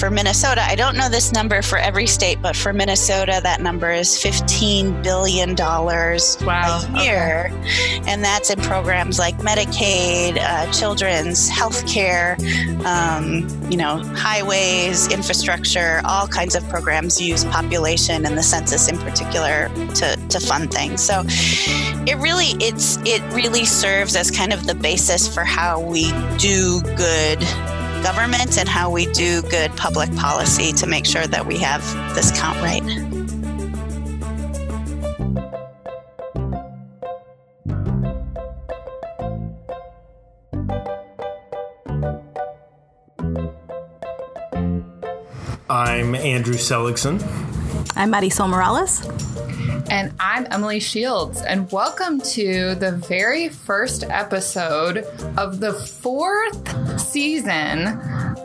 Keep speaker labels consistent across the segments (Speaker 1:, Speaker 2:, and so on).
Speaker 1: for Minnesota, I don't know this number for every state, but for Minnesota, that number is $15 billion
Speaker 2: wow.
Speaker 1: a year. Okay. And that's in programs like Medicaid, uh, children's health care, um, you know, highways, infrastructure, all kinds of programs use population and the census in particular to, to fund things. So it really, it's, it really serves as kind of the basis for how we do good government and how we do good public policy to make sure that we have this count right.
Speaker 3: I'm Andrew Seligsohn.
Speaker 4: I'm Marisol Morales.
Speaker 2: And I'm Emily Shields, and welcome to the very first episode of the fourth season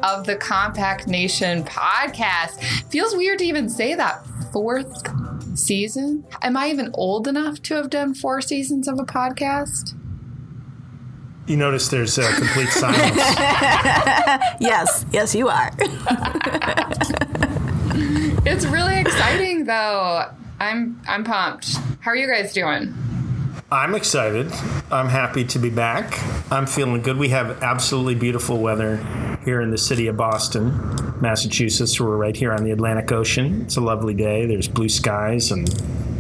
Speaker 2: of the Compact Nation podcast. Feels weird to even say that. Fourth season? Am I even old enough to have done four seasons of a podcast?
Speaker 3: You notice there's a complete silence.
Speaker 4: yes, yes, you are.
Speaker 2: it's really exciting, though. I'm I'm pumped. How are you guys doing?
Speaker 3: I'm excited. I'm happy to be back. I'm feeling good. We have absolutely beautiful weather here in the city of Boston, Massachusetts. We're right here on the Atlantic Ocean. It's a lovely day. There's blue skies and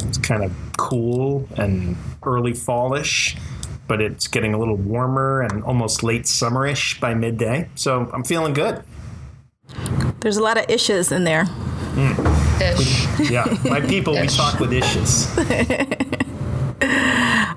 Speaker 3: it's kind of cool and early fallish, but it's getting a little warmer and almost late summerish by midday. So I'm feeling good.
Speaker 4: There's a lot of issues in there.
Speaker 2: Mm. Ish.
Speaker 3: yeah, my people, Ish. we talk with issues.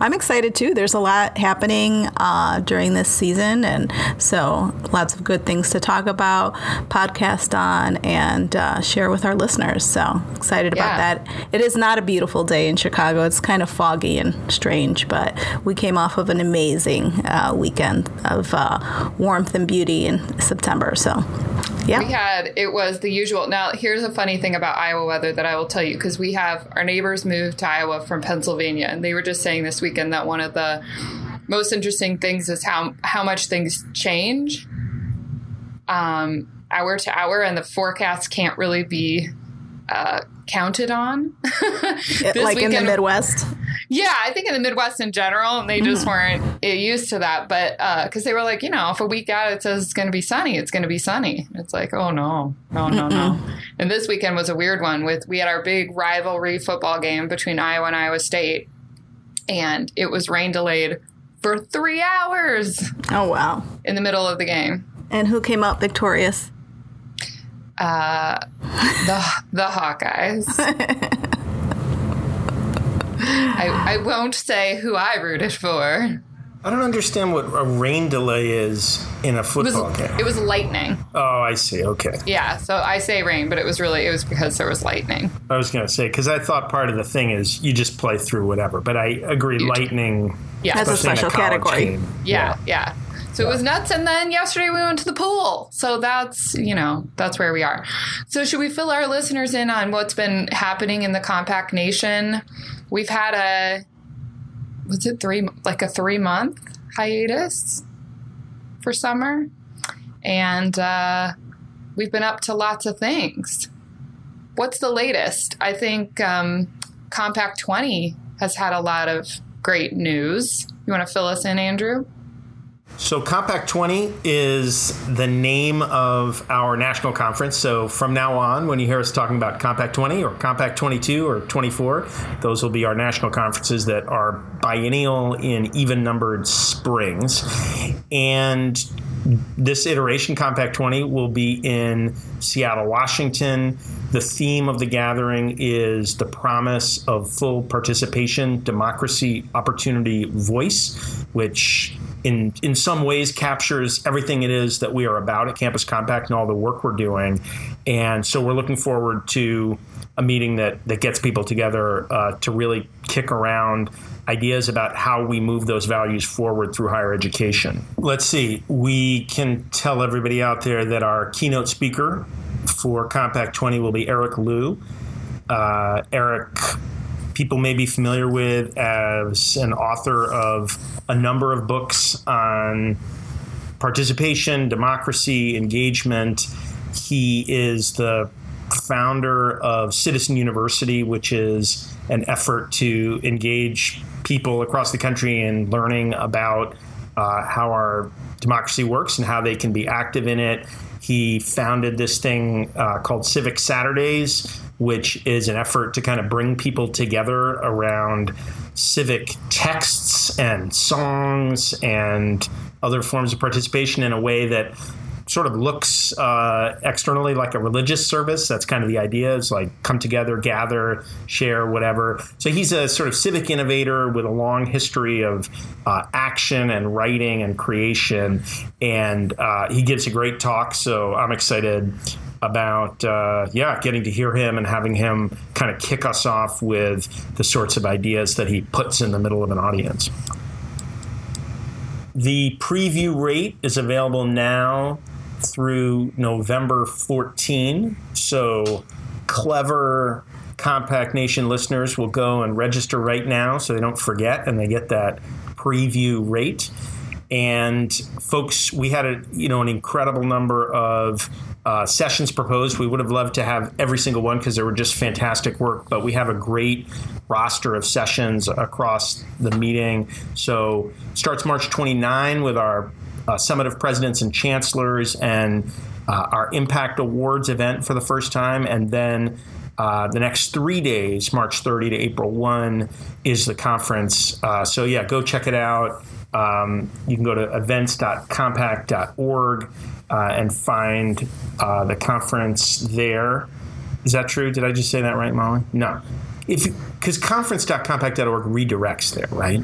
Speaker 4: I'm excited too. There's a lot happening uh, during this season, and so lots of good things to talk about, podcast on, and uh, share with our listeners. So excited yeah. about that. It is not a beautiful day in Chicago. It's kind of foggy and strange, but we came off of an amazing uh, weekend of uh, warmth and beauty in September. So yeah.
Speaker 2: We had, it was the usual. Now, here's a funny thing about Iowa weather that I will tell you because we have our neighbors moved to Iowa from Pennsylvania, and they were just saying this weekend that one of the most interesting things is how, how much things change um, hour to hour, and the forecast can't really be uh, counted on.
Speaker 4: like in the Midwest?
Speaker 2: Yeah, I think in the Midwest in general, they just mm-hmm. weren't used to that. But because uh, they were like, you know, if a week out it says it's going to be sunny, it's going to be sunny. It's like, oh no, no, no, no. And this weekend was a weird one. With we had our big rivalry football game between Iowa and Iowa State, and it was rain delayed for three hours.
Speaker 4: Oh wow!
Speaker 2: In the middle of the game.
Speaker 4: And who came out victorious?
Speaker 2: Uh, the the Hawkeyes. I, I won't say who I rooted for.
Speaker 3: I don't understand what a rain delay is in a football
Speaker 2: it was,
Speaker 3: game.
Speaker 2: It was lightning.
Speaker 3: Oh, I see. Okay.
Speaker 2: Yeah, so I say rain, but it was really it was because there was lightning.
Speaker 3: I was going to say because I thought part of the thing is you just play through whatever, but I agree. You lightning.
Speaker 4: Yeah, that's a special a category.
Speaker 2: Yeah, yeah, yeah. So it was nuts. And then yesterday we went to the pool. So that's, you know, that's where we are. So should we fill our listeners in on what's been happening in the Compact Nation? We've had a, was it three, like a three month hiatus for summer. And uh, we've been up to lots of things. What's the latest? I think um, Compact 20 has had a lot of great news. You want to fill us in, Andrew?
Speaker 3: So, Compact 20 is the name of our national conference. So, from now on, when you hear us talking about Compact 20 or Compact 22 or 24, those will be our national conferences that are biennial in even numbered springs. And this iteration, Compact 20, will be in Seattle, Washington. The theme of the gathering is the promise of full participation, democracy, opportunity, voice, which in in some ways captures everything it is that we are about at Campus Compact and all the work we're doing. And so we're looking forward to a meeting that that gets people together uh, to really kick around ideas about how we move those values forward through higher education. Let's see. We can tell everybody out there that our keynote speaker for Compact 20 will be Eric Liu. Uh, Eric people may be familiar with as an author of a number of books on participation, democracy, engagement. he is the founder of Citizen University, which is an effort to engage people across the country in learning about uh, how our democracy works and how they can be active in it. He founded this thing uh, called Civic Saturdays, which is an effort to kind of bring people together around civic texts and songs and other forms of participation in a way that sort of looks uh, externally like a religious service. That's kind of the idea is like come together, gather, share, whatever. So he's a sort of civic innovator with a long history of uh, action and writing and creation. And uh, he gives a great talk. So I'm excited about uh, yeah getting to hear him and having him kind of kick us off with the sorts of ideas that he puts in the middle of an audience the preview rate is available now through November 14. So clever Compact Nation listeners will go and register right now so they don't forget and they get that preview rate. And folks, we had a you know an incredible number of uh, sessions proposed. We would have loved to have every single one because they were just fantastic work. But we have a great roster of sessions across the meeting. So starts March 29 with our uh, Summit of Presidents and Chancellors and uh, our Impact Awards event for the first time. And then uh, the next three days, March 30 to April 1, is the conference. Uh, so, yeah, go check it out. Um, you can go to events.compact.org uh, and find uh, the conference there. Is that true? Did I just say that right, Molly? No. If because conference.compact.org redirects there, right?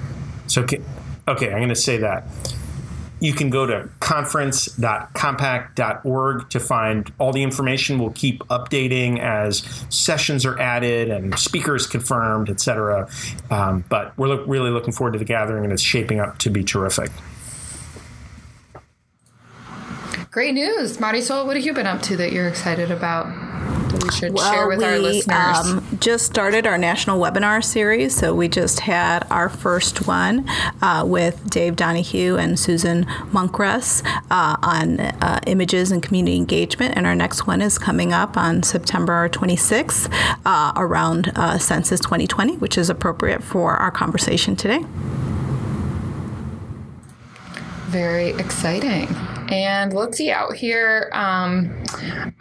Speaker 3: So okay, okay I'm going to say that you can go to conference.compact.org to find all the information. We'll keep updating as sessions are added and speakers confirmed, etc. Um, but we're look, really looking forward to the gathering, and it's shaping up to be terrific.
Speaker 2: Great news, Marisol. What have you been up to that you're excited about? That we should
Speaker 4: well,
Speaker 2: share with
Speaker 4: we,
Speaker 2: our listeners?
Speaker 4: Um, just started our national webinar series. So we just had our first one uh, with Dave Donahue and Susan Monkress uh, on uh, images and community engagement. And our next one is coming up on September 26th uh, around uh, Census 2020, which is appropriate for our conversation today.
Speaker 2: Very exciting. And let's see, out here, um,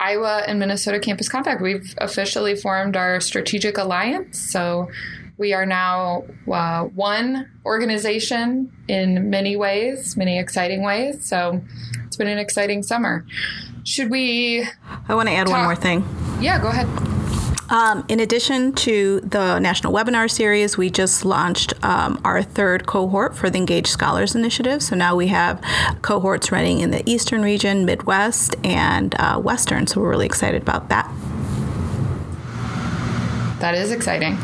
Speaker 2: Iowa and Minnesota Campus Compact, we've officially formed our strategic alliance. So we are now uh, one organization in many ways, many exciting ways. So it's been an exciting summer. Should we?
Speaker 4: I want to add talk? one more thing.
Speaker 2: Yeah, go ahead.
Speaker 4: Um, in addition to the national webinar series, we just launched um, our third cohort for the Engaged Scholars Initiative. So now we have cohorts running in the Eastern region, Midwest, and uh, Western. So we're really excited about that.
Speaker 2: That is exciting.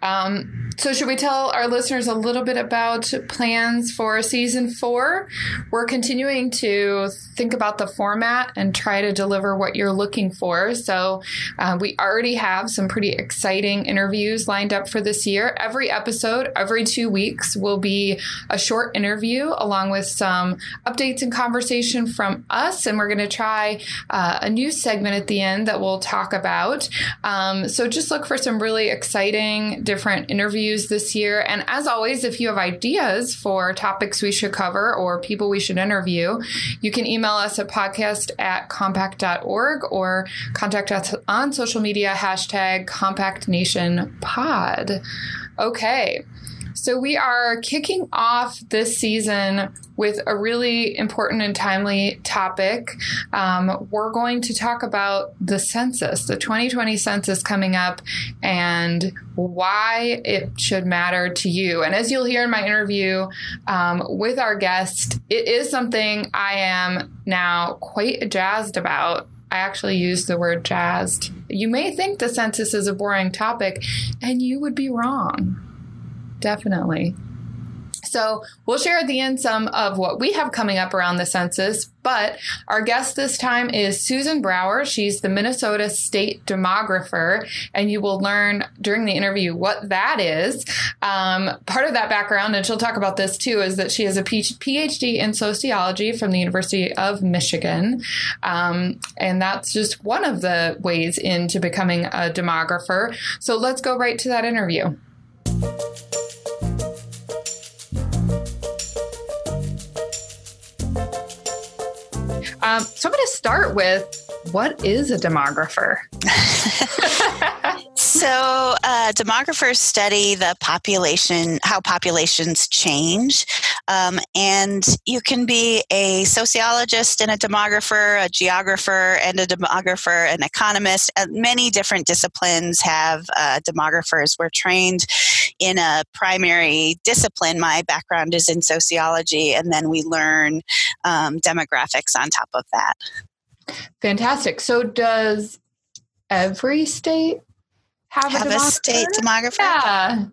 Speaker 2: Um, so, should we tell our listeners a little bit about plans for season four? We're continuing to think about the format and try to deliver what you're looking for. So, uh, we already have some pretty exciting interviews lined up for this year. Every episode, every two weeks, will be a short interview along with some updates and conversation from us. And we're going to try uh, a new segment at the end that we'll talk about. Um, so, just look for some really exciting different interviews this year. And as always, if you have ideas for topics we should cover or people we should interview, you can email us at podcast at compact.org or contact us on social media, hashtag compactnationpod. Okay. So, we are kicking off this season with a really important and timely topic. Um, we're going to talk about the census, the 2020 census coming up, and why it should matter to you. And as you'll hear in my interview um, with our guest, it is something I am now quite jazzed about. I actually use the word jazzed. You may think the census is a boring topic, and you would be wrong definitely. So we'll share at the end some of what we have coming up around the census. But our guest this time is Susan Brower. She's the Minnesota State Demographer, and you will learn during the interview what that is. Um, part of that background, and she'll talk about this too, is that she has a PhD in sociology from the University of Michigan. Um, and that's just one of the ways into becoming a demographer. So let's go right to that interview. Um, so I'm going to start with what is a demographer?
Speaker 1: so, uh, demographers study the population, how populations change. Um, and you can be a sociologist and a demographer, a geographer and a demographer, an economist. Many different disciplines have uh, demographers. We're trained in a primary discipline. My background is in sociology, and then we learn um, demographics on top of that.
Speaker 2: Fantastic. So, does every state have,
Speaker 1: have
Speaker 2: a,
Speaker 1: a state demographer?
Speaker 2: Yeah.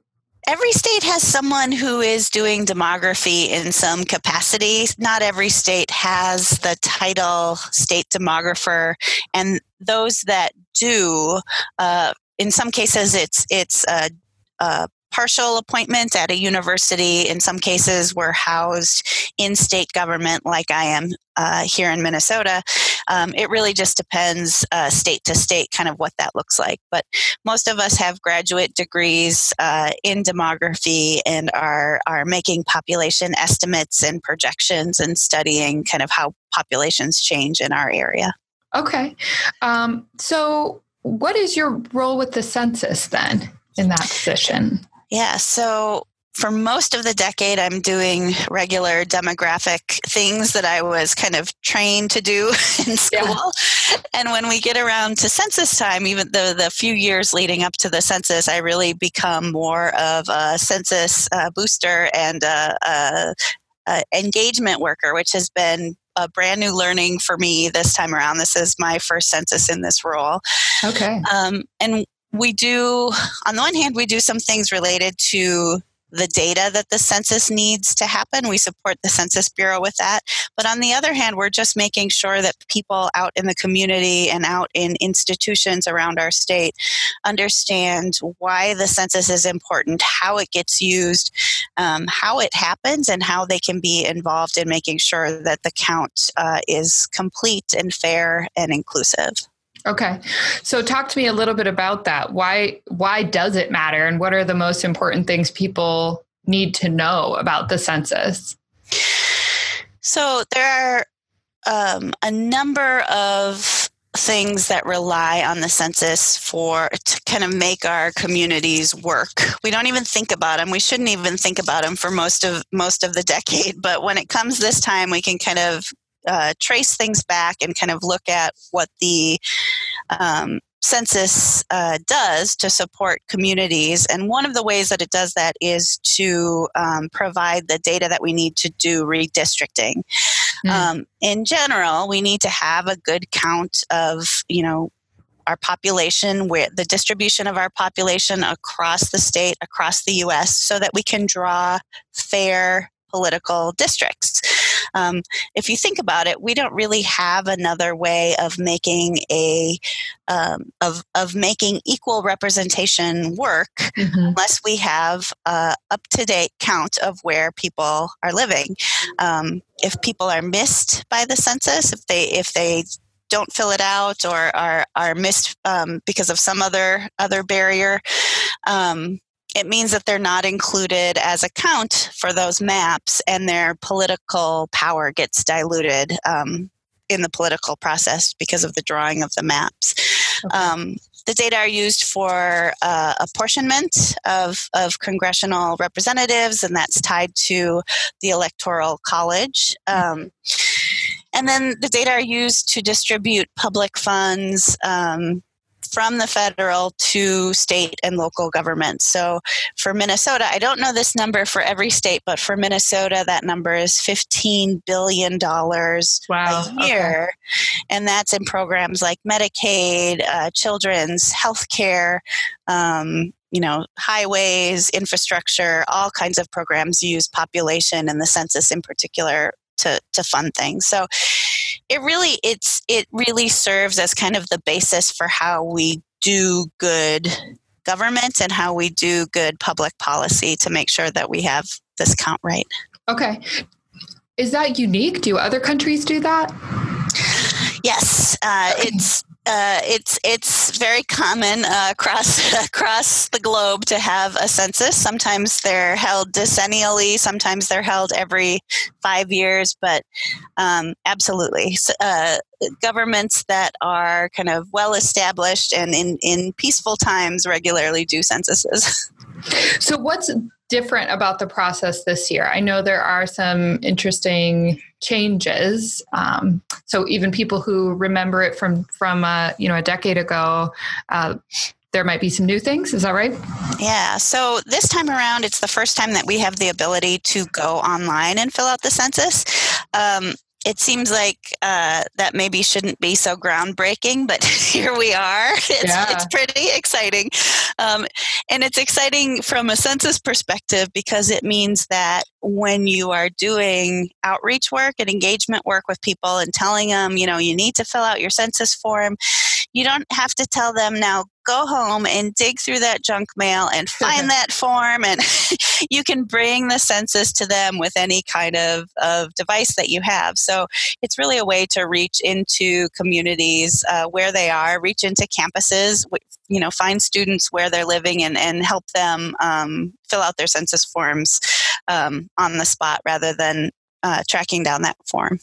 Speaker 1: Every state has someone who is doing demography in some capacity. Not every state has the title state demographer, and those that do, uh, in some cases, it's it's a, a partial appointment at a university. In some cases, we're housed in state government, like I am uh, here in Minnesota. Um, it really just depends uh, state to state, kind of what that looks like. But most of us have graduate degrees uh, in demography and are are making population estimates and projections and studying kind of how populations change in our area.
Speaker 2: Okay, um, so what is your role with the census then? in that position?
Speaker 1: Yeah, so for most of the decade, I'm doing regular demographic things that I was kind of trained to do in school. Yeah. And when we get around to census time, even the, the few years leading up to the census, I really become more of a census uh, booster and a, a, a engagement worker, which has been a brand new learning for me this time around. This is my first census in this role.
Speaker 2: Okay.
Speaker 1: Um, and we do, on the one hand, we do some things related to the data that the census needs to happen. We support the Census Bureau with that. But on the other hand, we're just making sure that people out in the community and out in institutions around our state understand why the census is important, how it gets used, um, how it happens, and how they can be involved in making sure that the count uh, is complete and fair and inclusive.
Speaker 2: Okay. So talk to me a little bit about that. Why why does it matter and what are the most important things people need to know about the census?
Speaker 1: So there are um, a number of things that rely on the census for to kind of make our communities work. We don't even think about them. We shouldn't even think about them for most of most of the decade. But when it comes this time, we can kind of uh, trace things back and kind of look at what the um, census uh, does to support communities. And one of the ways that it does that is to um, provide the data that we need to do redistricting. Mm. Um, in general, we need to have a good count of, you know, our population, where the distribution of our population across the state, across the U.S., so that we can draw fair political districts. Um, if you think about it, we don't really have another way of making a um, of of making equal representation work mm-hmm. unless we have a up to date count of where people are living. Um, if people are missed by the census, if they if they don't fill it out or are are missed um, because of some other other barrier, um, it means that they're not included as a count for those maps and their political power gets diluted um, in the political process because of the drawing of the maps. Okay. Um, the data are used for uh, apportionment of, of congressional representatives, and that's tied to the Electoral College. Um, and then the data are used to distribute public funds um, from the federal to state and local governments. So for Minnesota, I don't know this number for every state, but for Minnesota, that number is $15 billion wow. a year. Okay. And that's in programs like Medicaid, uh, children's health care, um, you know, highways, infrastructure, all kinds of programs use population and the census in particular to, to fund things. So it really it's it really serves as kind of the basis for how we do good government and how we do good public policy to make sure that we have this count right.
Speaker 2: Okay. Is that unique? Do other countries do that?
Speaker 1: Yes, uh, it's uh, it's it's very common uh, across across the globe to have a census. Sometimes they're held decennially, sometimes they're held every five years. But um, absolutely, uh, governments that are kind of well established and in in peaceful times regularly do censuses.
Speaker 2: So, what's different about the process this year? I know there are some interesting changes. Um, so even people who remember it from from uh, you know a decade ago. Uh, there might be some new things. Is that right?
Speaker 1: Yeah. So this time around, it's the first time that we have the ability to go online and fill out the census. Um, it seems like uh, that maybe shouldn't be so groundbreaking, but here we are. It's, yeah. it's pretty exciting. Um, and it's exciting from a census perspective because it means that when you are doing outreach work and engagement work with people and telling them, you know, you need to fill out your census form, you don't have to tell them now go home and dig through that junk mail and find that form and you can bring the census to them with any kind of, of device that you have. So it's really a way to reach into communities uh, where they are reach into campuses you know find students where they're living and, and help them um, fill out their census forms um, on the spot rather than uh, tracking down that form.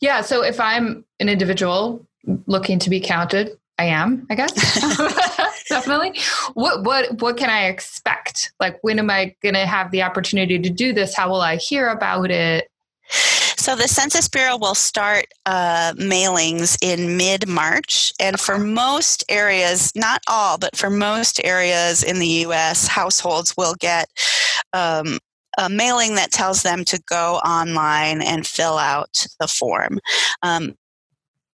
Speaker 2: Yeah so if i'm an individual looking to be counted I am, I guess. Definitely. What what what can I expect? Like when am I going to have the opportunity to do this? How will I hear about it?
Speaker 1: So the Census Bureau will start uh, mailings in mid March, and for most areas, not all, but for most areas in the U.S., households will get um, a mailing that tells them to go online and fill out the form. Um,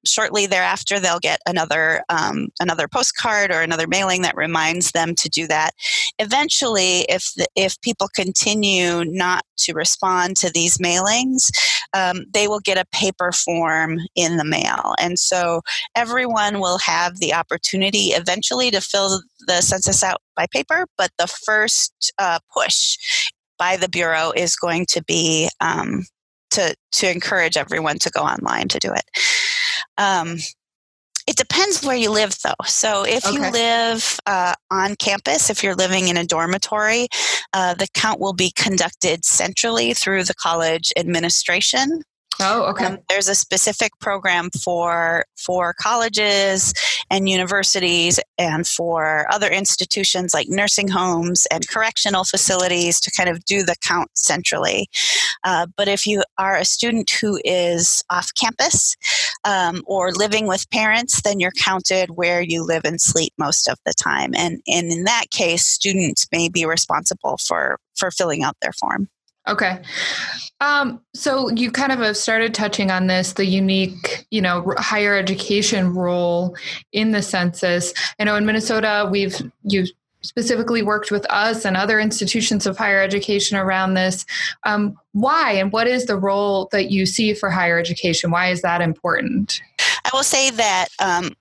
Speaker 1: shortly thereafter they'll get another um, another postcard or another mailing that reminds them to do that eventually if the, if people continue not to respond to these mailings um, they will get a paper form in the mail and so everyone will have the opportunity eventually to fill the census out by paper but the first uh, push by the bureau is going to be um, to to encourage everyone to go online to do it. Um, it depends where you live, though. So, if okay. you live uh, on campus, if you're living in a dormitory, uh, the count will be conducted centrally through the college administration.
Speaker 2: Oh, okay. Um,
Speaker 1: there's a specific program for for colleges and universities and for other institutions like nursing homes and correctional facilities to kind of do the count centrally. Uh, but if you are a student who is off campus um, or living with parents, then you're counted where you live and sleep most of the time. And, and in that case, students may be responsible for for filling out their form.
Speaker 2: Okay. Um, so you kind of have started touching on this, the unique, you know, higher education role in the census. I know in Minnesota, we've you specifically worked with us and other institutions of higher education around this. Um, why and what is the role that you see for higher education? Why is that important?
Speaker 1: I will say that um,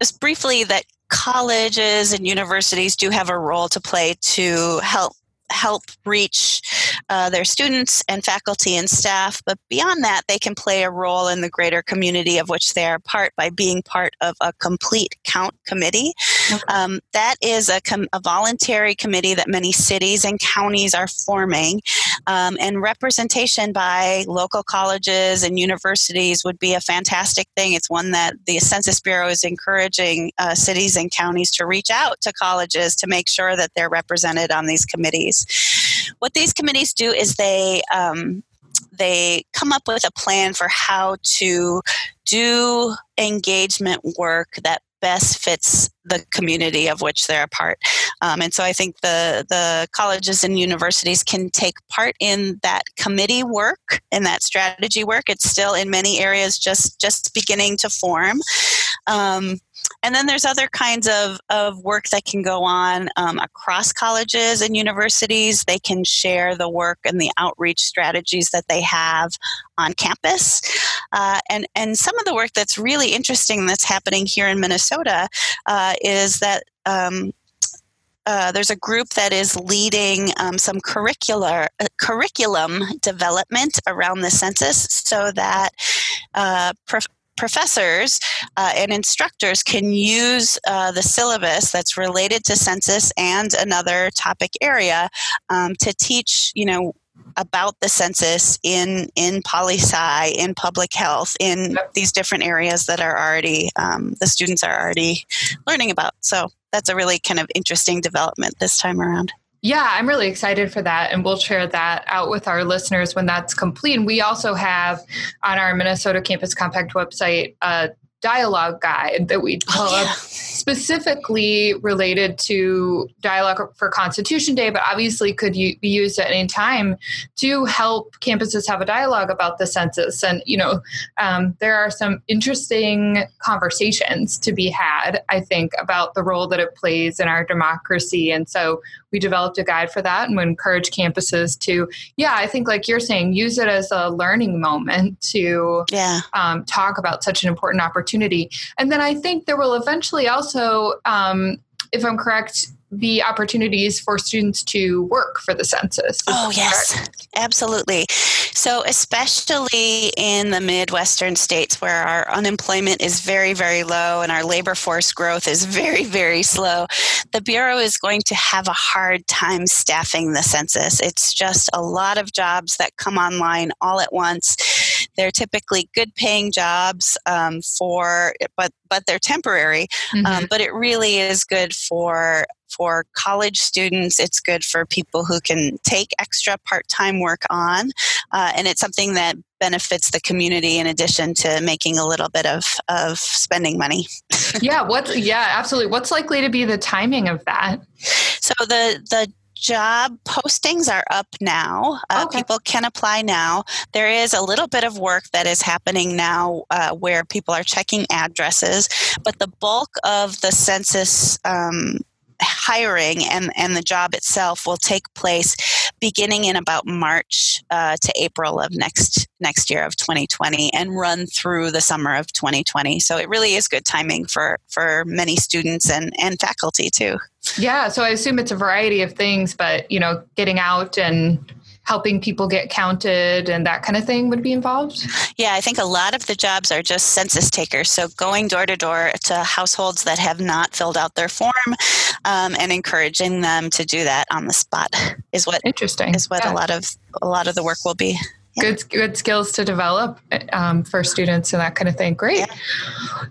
Speaker 1: just briefly that colleges and universities do have a role to play to help help reach uh, their students and faculty and staff. But beyond that, they can play a role in the greater community of which they are part by being part of a complete count committee. Okay. Um, that is a, com- a, voluntary committee that many cities and counties are forming, um, and representation by local colleges and universities would be a fantastic thing. It's one that the Census Bureau is encouraging uh, cities and counties to reach out to colleges to make sure that they're represented on these committees. What these committees do is they um, they come up with a plan for how to do engagement work that best fits the community of which they're a part. Um, and so I think the, the colleges and universities can take part in that committee work and that strategy work. It's still in many areas just, just beginning to form. Um, and then there's other kinds of, of work that can go on um, across colleges and universities. They can share the work and the outreach strategies that they have on campus. Uh, and, and some of the work that's really interesting that's happening here in Minnesota uh, is that um, uh, there's a group that is leading um, some curricular uh, curriculum development around the census, so that uh, prof- professors uh, and instructors can use uh, the syllabus that's related to census and another topic area um, to teach, you know, about the census in in poli sci in public health in these different areas that are already um, the students are already learning about. So that's a really kind of interesting development this time around
Speaker 2: yeah, I'm really excited for that. And we'll share that out with our listeners when that's complete. And we also have on our Minnesota Campus Compact website a dialogue guide that we developed oh, yeah. Specifically related to dialogue for Constitution Day, but obviously could be used at any time to help campuses have a dialogue about the census. And, you know, um, there are some interesting conversations to be had, I think, about the role that it plays in our democracy. And so we developed a guide for that and we encourage campuses to, yeah, I think, like you're saying, use it as a learning moment to
Speaker 1: yeah.
Speaker 2: um, talk about such an important opportunity opportunity. And then I think there will eventually also, um, if I'm correct, be opportunities for students to work for the census.
Speaker 1: Oh, yes, absolutely. So, especially in the Midwestern states where our unemployment is very, very low and our labor force growth is very, very slow, the Bureau is going to have a hard time staffing the census. It's just a lot of jobs that come online all at once they're typically good paying jobs um, for, but but they're temporary. Um, mm-hmm. Um, but it really is good for for college students. It's good for people who can take extra part time work on, uh, and it's something that benefits the community in addition to making a little bit of of spending money.
Speaker 2: yeah. What? Yeah. Absolutely. What's likely to be the timing of that?
Speaker 1: So the the job postings are up now. Uh, okay. People can apply now. There is a little bit of work that is happening now uh, where people are checking addresses, but the bulk of the census um, hiring and, and the job itself will take place beginning in about March uh, to April of next next year of 2020 and run through the summer of 2020. So it really is good timing for for many students and and faculty too.
Speaker 2: Yeah, so I assume it's a variety of things, but you know, getting out and helping people get counted and that kind of thing would be involved?
Speaker 1: Yeah, I think a lot of the jobs are just census takers. So going door to door to households that have not filled out their form um, and encouraging them to do that on the spot is what
Speaker 2: interesting
Speaker 1: is what yeah. a lot of a lot of the work will be
Speaker 2: good good skills to develop um, for students and that kind of thing. Great. Yeah.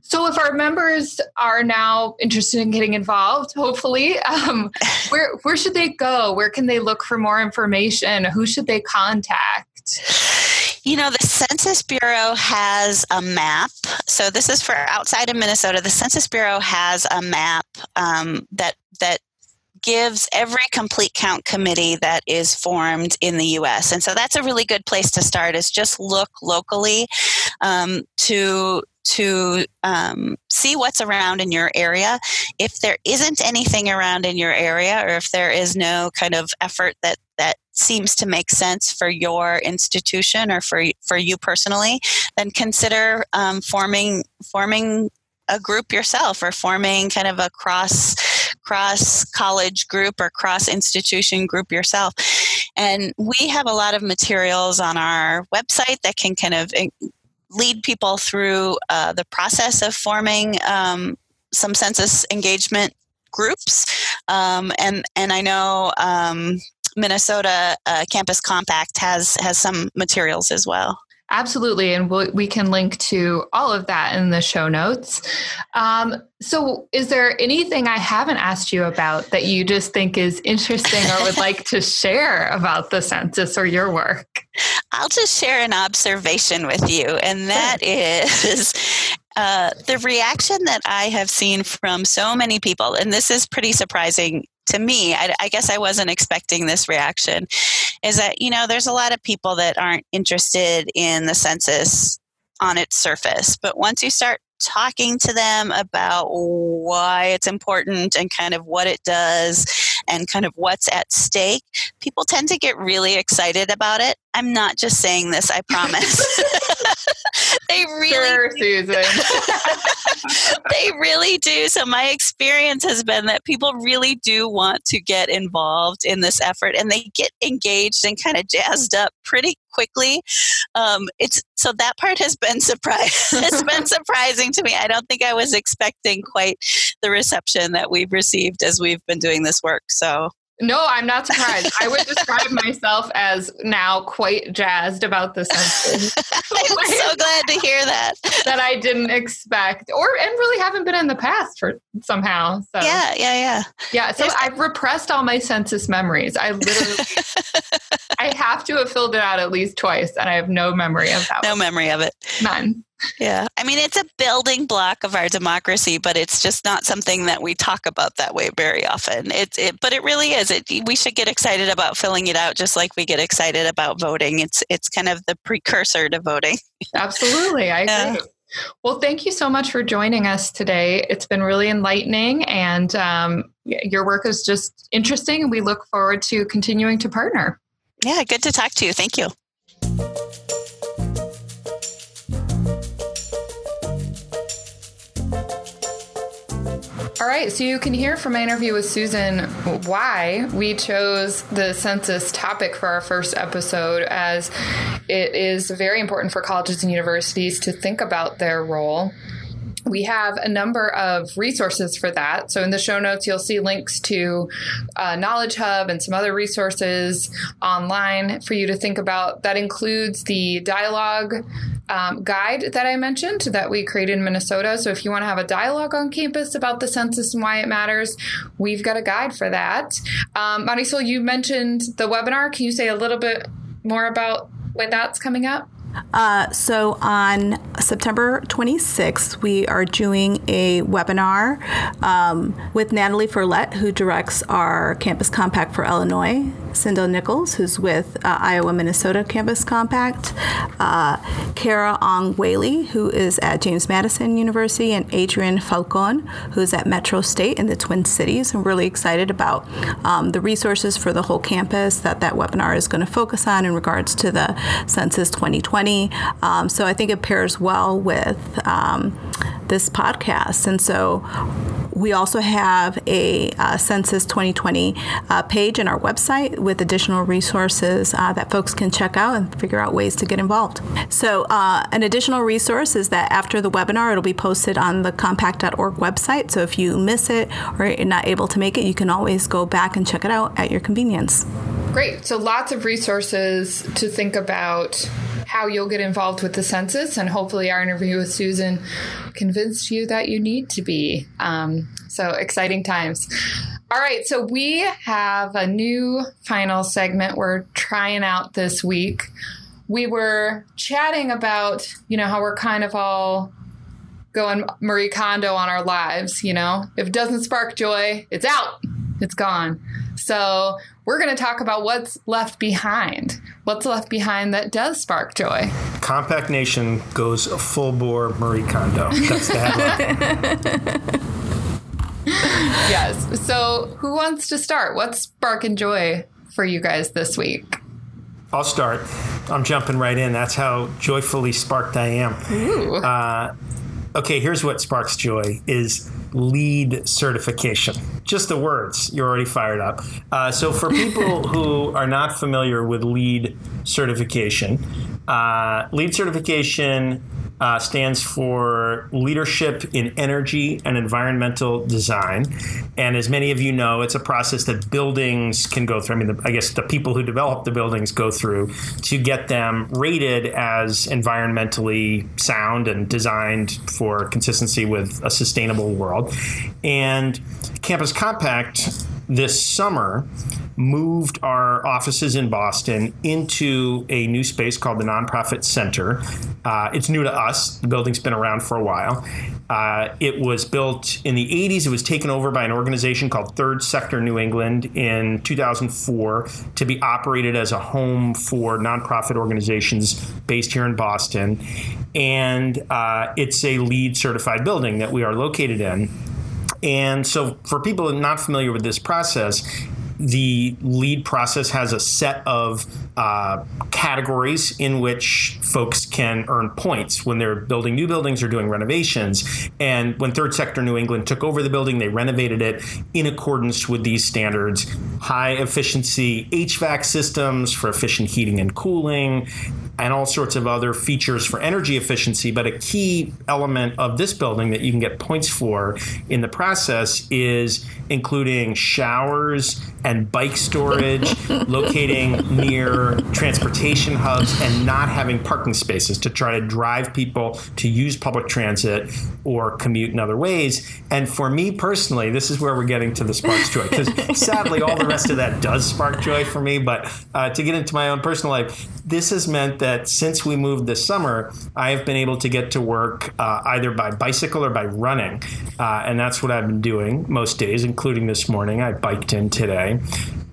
Speaker 2: So, if our members are now interested in getting involved, hopefully, um, where where should they go? Where can they look for more information? Who should they contact?
Speaker 1: You know, the Census Bureau has a map. So this is for outside of Minnesota. The Census Bureau has a map um, that that gives every complete count committee that is formed in the US. And so that's a really good place to start is just look locally um, to to um, see what's around in your area. If there isn't anything around in your area, or if there is no kind of effort that that seems to make sense for your institution or for for you personally, then consider um, forming forming a group yourself or forming kind of a cross cross college group or cross institution group yourself. And we have a lot of materials on our website that can kind of eh, lead people through uh, the process of forming um, some census engagement groups. Um, and and I know um, Minnesota uh, Campus Compact has has some materials as well.
Speaker 2: Absolutely. And we'll, we can link to all of that in the show notes. Um, so, is there anything I haven't asked you about that you just think is interesting or would like to share about the census or your work?
Speaker 1: I'll just share an observation with you, and that is uh, the reaction that I have seen from so many people, and this is pretty surprising to me, I, I, guess I wasn't expecting this reaction, is that, you know, there's a lot of people that aren't interested in the census on its surface. But once you start talking to them about why it's important and kind of what it does and kind of what's at stake, people tend to get really excited about it. I'm not just saying this, I promise. they really
Speaker 2: sure, Susan.
Speaker 1: they really do. So my experience has been that people really do want to get involved in this effort and they get engaged and kind of jazzed up pretty quickly. Um, it's so that part has been surprise. it's been surprising to me. I don't think I was expecting quite the reception that we've received as we've been doing this work. So
Speaker 2: no, I'm not surprised. I would describe myself as now quite jazzed about the census.
Speaker 1: I'm so glad to hear that.
Speaker 2: that I didn't expect, or and really haven't been in the past for somehow. So
Speaker 1: yeah, yeah, yeah,
Speaker 2: yeah. So There's I've repressed all my census memories. I literally, I have to have filled it out at least twice, and I have no memory of that.
Speaker 1: No
Speaker 2: one.
Speaker 1: memory of it.
Speaker 2: None
Speaker 1: yeah. I mean, it's a building block of our democracy, but it's just not something that we talk about that way very often. It's it, but it really is. It we should get excited about filling it out, just like we get excited about voting. It's it's kind of the precursor to voting.
Speaker 2: Absolutely, I yeah. agree. Well, thank you so much for joining us today. It's been really enlightening, and um, your work is just interesting, and we look forward to continuing to partner.
Speaker 1: Yeah, good to talk to you. Thank you.
Speaker 2: All right, so you can hear from my interview with Susan why we chose the census topic for our first episode, as it is very important for colleges and universities to think about their role we have a number of resources for that. So in the show notes, you'll see links to uh, Knowledge Hub and some other resources online for you to think about. That includes the dialogue um, guide that I mentioned that we created in Minnesota. So if you want to have a dialogue on campus about the census and why it matters, we've got a guide for that. Um, Marisol, you mentioned the webinar. Can you say a little bit more about when that's coming up?
Speaker 4: Uh, so on September 26th, we are doing a webinar um, with Natalie Ferlet, who directs our Campus Compact for Illinois, Cinda Nichols, who's with uh, Iowa Minnesota Campus Compact, uh, Carah Ong Whaley, who is at James Madison University, and Adrian Falcon, who's at Metro State in the Twin Cities. I'm really excited about um, the resources for the whole campus that that webinar is going to focus on in regards to the Census 2020. Um, so I think it pairs well with um, this podcast. And so we also have a uh, Census 2020 uh, page on our website with additional resources uh, that folks can check out and figure out ways to get involved. So, uh, an additional resource is that after the webinar, it'll be posted on the compact.org website. So, if you miss it or you're not able to make it, you can always go back and check it out at your convenience.
Speaker 2: Great. So, lots of resources to think about how you'll get involved with the census. And hopefully, our interview with Susan convinced you that you need to be. Um, so, exciting times. All right, so we have a new final segment we're trying out this week. We were chatting about, you know, how we're kind of all going Marie Kondo on our lives, you know? If it doesn't spark joy, it's out. It's gone. So, we're going to talk about what's left behind. What's left behind that does spark joy?
Speaker 3: Compact Nation goes full bore Marie Kondo. That's the headline.
Speaker 2: yes. So, who wants to start? What's sparking joy for you guys this week?
Speaker 3: I'll start. I'm jumping right in. That's how joyfully sparked I am.
Speaker 2: Ooh. Uh,
Speaker 3: okay, here's what sparks joy: is LEED certification. Just the words, you're already fired up. Uh, so, for people who are not familiar with LEED certification, uh, LEED certification uh, stands for Leadership in Energy and Environmental Design. And as many of you know, it's a process that buildings can go through. I mean, the, I guess the people who develop the buildings go through to get them rated as environmentally sound and designed for consistency with a sustainable world. And Campus Compact this summer moved our offices in Boston into a new space called the Nonprofit Center. Uh, it's new to us. The building's been around for a while. Uh, it was built in the 80s. It was taken over by an organization called Third Sector New England in 2004 to be operated as a home for nonprofit organizations based here in Boston. And uh, it's a LEED certified building that we are located in. And so, for people not familiar with this process, the LEED process has a set of uh, categories in which folks can earn points when they're building new buildings or doing renovations. And when Third Sector New England took over the building, they renovated it in accordance with these standards high efficiency HVAC systems for efficient heating and cooling, and all sorts of other features for energy efficiency. But a key element of this building that you can get points for in the process is including showers and bike storage, locating near transportation hubs, and not having parking spaces to try to drive people to use public transit or commute in other ways. And for me personally, this is where we're getting to the sparks joy because sadly, all the rest of that does spark joy for me. But uh, to get into my own personal life, this has meant that since we moved this summer, I have been able to get to work uh, either by bicycle or by running. Uh, and that's what I've been doing most days, including this morning. I biked in today.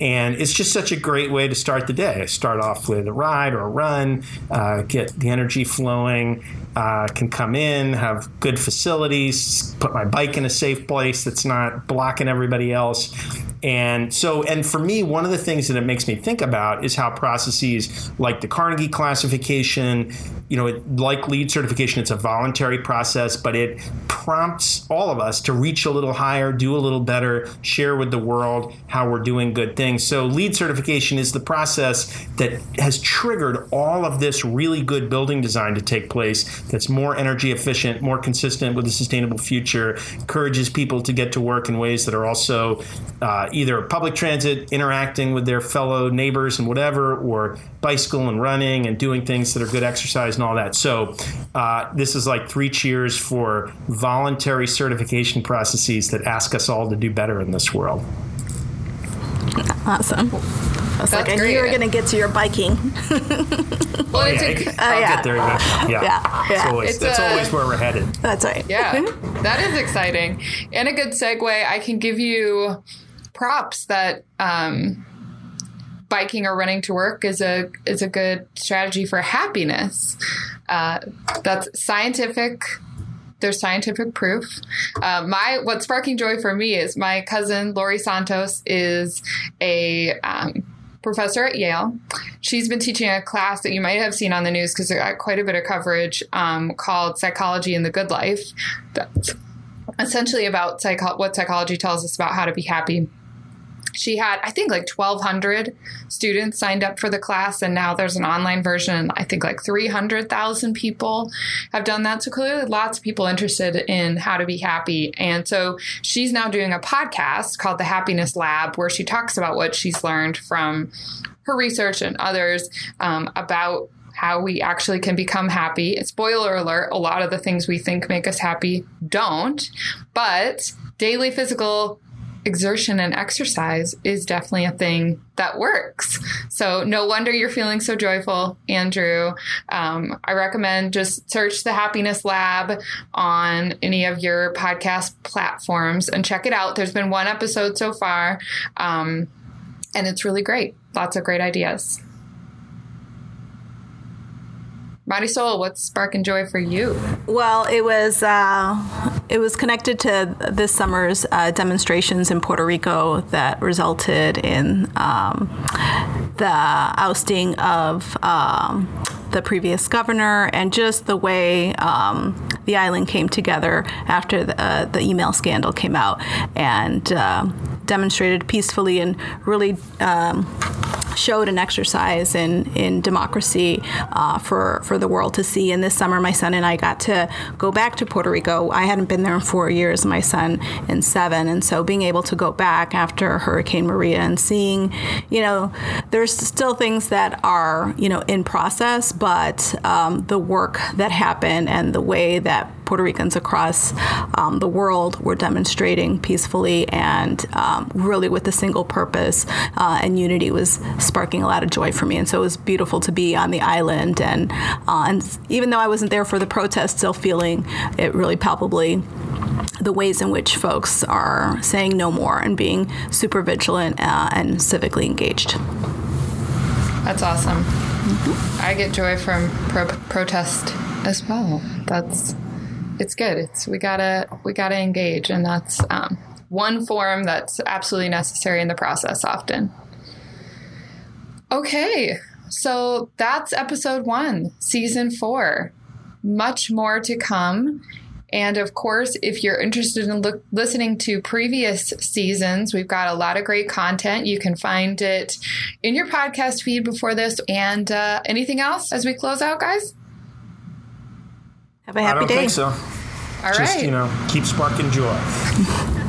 Speaker 3: And it's just such a great way to start the day. I start off with a ride or a run, uh, get the energy flowing, uh, can come in, have good facilities, put my bike in a safe place that's not blocking everybody else. And so, and for me, one of the things that it makes me think about is how processes like the Carnegie classification, you know, like LEED certification, it's a voluntary process, but it prompts all of us to reach a little higher, do a little better, share with the world how we're doing good things. So, LEED certification is the process that has triggered all of this really good building design to take place that's more energy efficient, more consistent with a sustainable future, encourages people to get to work in ways that are also uh, either public transit, interacting with their fellow neighbors and whatever, or bicycle and running and doing things that are good exercise and all that. So, uh, this is like three cheers for voluntary certification processes that ask us all to do better in this world.
Speaker 4: Awesome. I was
Speaker 2: That's
Speaker 4: like, I knew
Speaker 2: great.
Speaker 4: you were going to get to your biking.
Speaker 2: Well, it's
Speaker 3: yeah,
Speaker 2: a-
Speaker 3: it- I'll
Speaker 4: yeah.
Speaker 3: get there eventually. Yeah,
Speaker 4: Yeah,
Speaker 3: It's always,
Speaker 2: It's
Speaker 3: that's
Speaker 2: a-
Speaker 3: always where we're headed.
Speaker 4: That's right.
Speaker 2: Yeah, that is exciting. And a good segue, I can give you props that um, biking or running to work is a is a good strategy for happiness. Uh, that's scientific. There's scientific proof. Uh, my what's sparking joy for me is my cousin Laurie Santos is a um, professor at Yale. She's been teaching a class that you might have seen on the news because it got quite a bit of coverage um, called Psychology in the Good Life. That's essentially about psycho- what psychology tells us about how to be happy. She had, I think, like 1,200 students signed up for the class, and now there's an online version. I think like 300,000 people have done that. So clearly, lots of people interested in how to be happy. And so she's now doing a podcast called The Happiness Lab, where she talks about what she's learned from her research and others um, about how we actually can become happy. Spoiler alert, a lot of the things we think make us happy don't, but daily physical exertion and exercise is definitely a thing that works. So no wonder you're feeling so joyful, Andrew. Um, I recommend just search the Happiness Lab on any of your podcast platforms and check it out. There's been one episode so far, um, and it's really great. Lots of great ideas. Marisol, what's sparking joy for you?
Speaker 4: Well, it was uh, it was connected to this summer's uh, demonstrations in Puerto Rico that resulted in um, the ousting of um, the previous governor and just the way um, the island came together after the, uh, the email scandal came out and uh, demonstrated peacefully and really um, showed an exercise in, in democracy uh, for, for the world to see. And this summer, my son and I got to go back to Puerto Rico. I hadn't been there in four years, my son in seven. And so being able to go back after Hurricane Maria and seeing, you know, there's still things that are, you know, in process, but um, the work that happened and the way that Puerto Ricans across um, the world were demonstrating peacefully and um, really with a single purpose uh, and unity was sparking a lot of joy for me. And so it was beautiful to be on the island. And, uh, and even though I wasn't there for the protest, still feeling it really palpably the ways in which folks are saying no more and being super vigilant uh, and civically engaged.
Speaker 2: That's awesome. Mm-hmm. I get joy from pro- protest as well. That's it's good. It's we gotta we gotta engage, and that's um, one form that's absolutely necessary in the process. Often. Okay, so that's episode one, season four. Much more to come. And of course, if you're interested in look, listening to previous seasons, we've got a lot of great content. You can find it in your podcast feed before this. And uh, anything else as we close out, guys?
Speaker 4: Have a happy
Speaker 3: I don't
Speaker 4: day.
Speaker 3: think so.
Speaker 2: All
Speaker 3: Just,
Speaker 2: right.
Speaker 3: you know, keep sparking joy.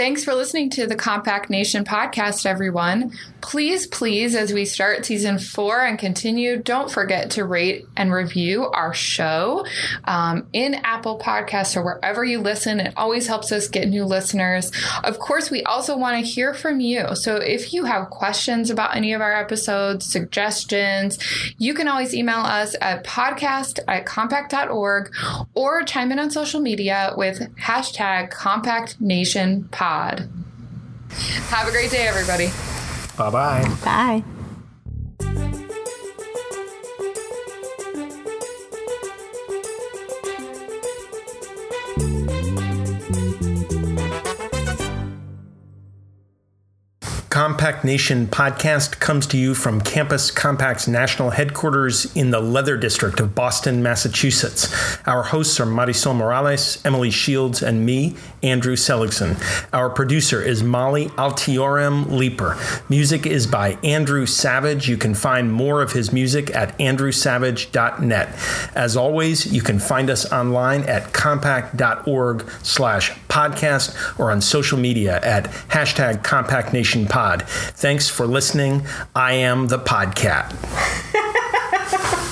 Speaker 2: Thanks for listening to the Compact Nation podcast, everyone. Please, please, as we start season four and continue, don't forget to rate and review our show um, in Apple Podcasts or wherever you listen. It always helps us get new listeners. Of course, we also want to hear from you. So if you have questions about any of our episodes, suggestions, you can always email us at podcast at compact.org or chime in on social media with hashtag Compact Nation Pod. Have a great day, everybody.
Speaker 3: Bye bye.
Speaker 4: Bye.
Speaker 3: Compact Nation podcast comes to you from Campus Compact's national headquarters in the Leather District of Boston, Massachusetts. Our hosts are Marisol Morales, Emily Shields, and me, Andrew Seligsohn. Our producer is Molly Altiorem Leaper. Music is by Andrew Savage. You can find more of his music at andrewsavage.net. As always, you can find us online at compact.org slash podcast or on social media at hashtag Compact Nation Pod. Thanks for listening. I am the Podcat.